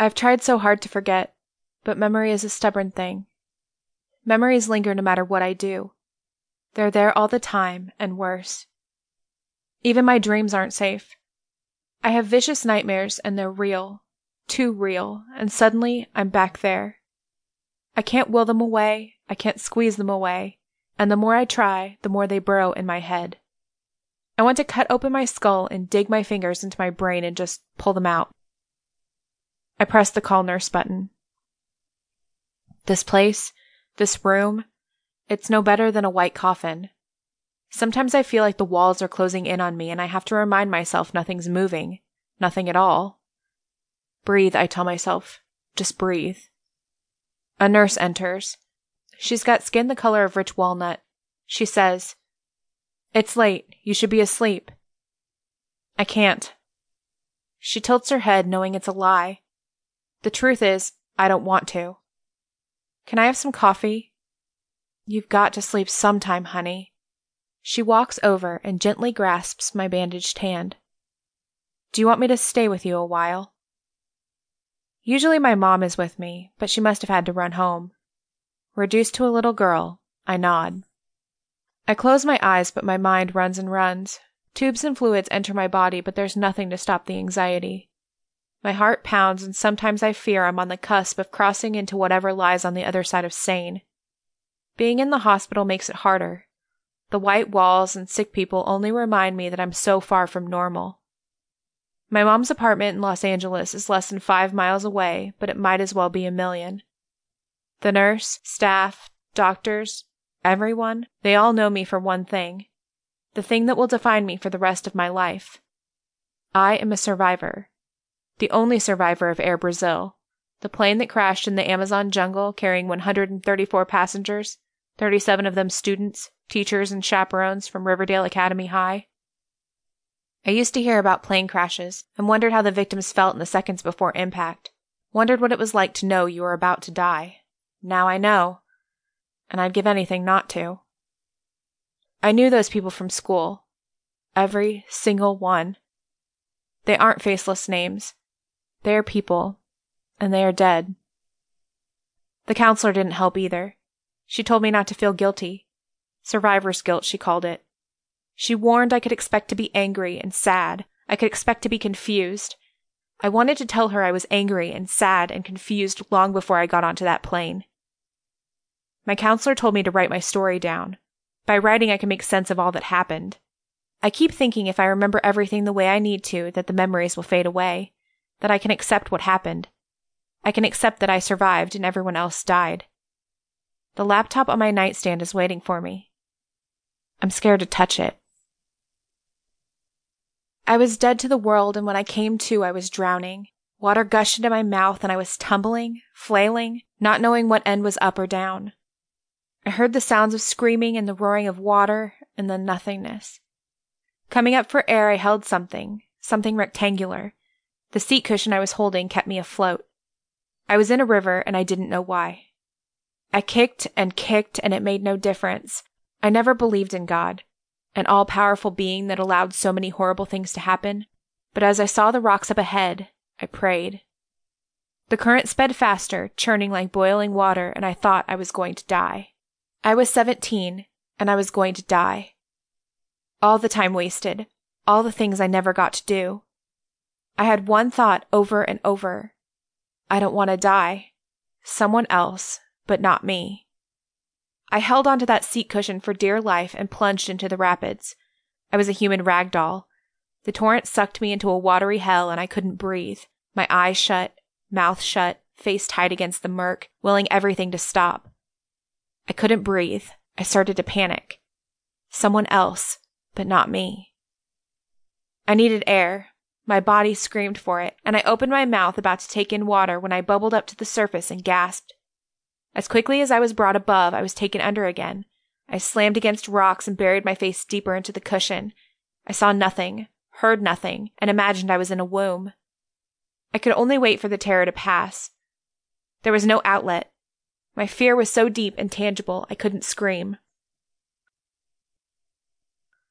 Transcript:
I've tried so hard to forget, but memory is a stubborn thing. Memories linger no matter what I do. They're there all the time, and worse. Even my dreams aren't safe. I have vicious nightmares, and they're real, too real, and suddenly I'm back there. I can't will them away, I can't squeeze them away, and the more I try, the more they burrow in my head. I want to cut open my skull and dig my fingers into my brain and just pull them out. I press the call nurse button. This place, this room, it's no better than a white coffin. Sometimes I feel like the walls are closing in on me and I have to remind myself nothing's moving, nothing at all. Breathe, I tell myself. Just breathe. A nurse enters. She's got skin the color of rich walnut. She says, It's late. You should be asleep. I can't. She tilts her head, knowing it's a lie. The truth is, I don't want to. Can I have some coffee? You've got to sleep sometime, honey. She walks over and gently grasps my bandaged hand. Do you want me to stay with you a while? Usually my mom is with me, but she must have had to run home. Reduced to a little girl, I nod. I close my eyes, but my mind runs and runs. Tubes and fluids enter my body, but there's nothing to stop the anxiety. My heart pounds, and sometimes I fear I'm on the cusp of crossing into whatever lies on the other side of sane. Being in the hospital makes it harder. The white walls and sick people only remind me that I'm so far from normal. My mom's apartment in Los Angeles is less than five miles away, but it might as well be a million. The nurse, staff, doctors, everyone, they all know me for one thing. The thing that will define me for the rest of my life. I am a survivor the only survivor of Air Brazil, the plane that crashed in the Amazon jungle carrying 134 passengers, 37 of them students, teachers, and chaperones from Riverdale Academy High. I used to hear about plane crashes and wondered how the victims felt in the seconds before impact, wondered what it was like to know you were about to die. Now I know, and I'd give anything not to. I knew those people from school. Every single one. They aren't faceless names. They are people, and they are dead. The counselor didn't help either. She told me not to feel guilty. Survivor's guilt, she called it. She warned I could expect to be angry and sad. I could expect to be confused. I wanted to tell her I was angry and sad and confused long before I got onto that plane. My counselor told me to write my story down. By writing, I can make sense of all that happened. I keep thinking if I remember everything the way I need to, that the memories will fade away that I can accept what happened. I can accept that I survived and everyone else died. The laptop on my nightstand is waiting for me. I'm scared to touch it. I was dead to the world, and when I came to, I was drowning. Water gushed into my mouth, and I was tumbling, flailing, not knowing what end was up or down. I heard the sounds of screaming and the roaring of water, and then nothingness. Coming up for air, I held something, something rectangular, the seat cushion I was holding kept me afloat. I was in a river and I didn't know why. I kicked and kicked and it made no difference. I never believed in God, an all powerful being that allowed so many horrible things to happen. But as I saw the rocks up ahead, I prayed. The current sped faster, churning like boiling water, and I thought I was going to die. I was 17, and I was going to die. All the time wasted, all the things I never got to do. I had one thought over and over I don't want to die. Someone else, but not me. I held onto that seat cushion for dear life and plunged into the rapids. I was a human rag doll. The torrent sucked me into a watery hell and I couldn't breathe. My eyes shut, mouth shut, face tight against the murk, willing everything to stop. I couldn't breathe. I started to panic. Someone else, but not me. I needed air, my body screamed for it, and I opened my mouth about to take in water when I bubbled up to the surface and gasped. As quickly as I was brought above, I was taken under again. I slammed against rocks and buried my face deeper into the cushion. I saw nothing, heard nothing, and imagined I was in a womb. I could only wait for the terror to pass. There was no outlet. My fear was so deep and tangible I couldn't scream.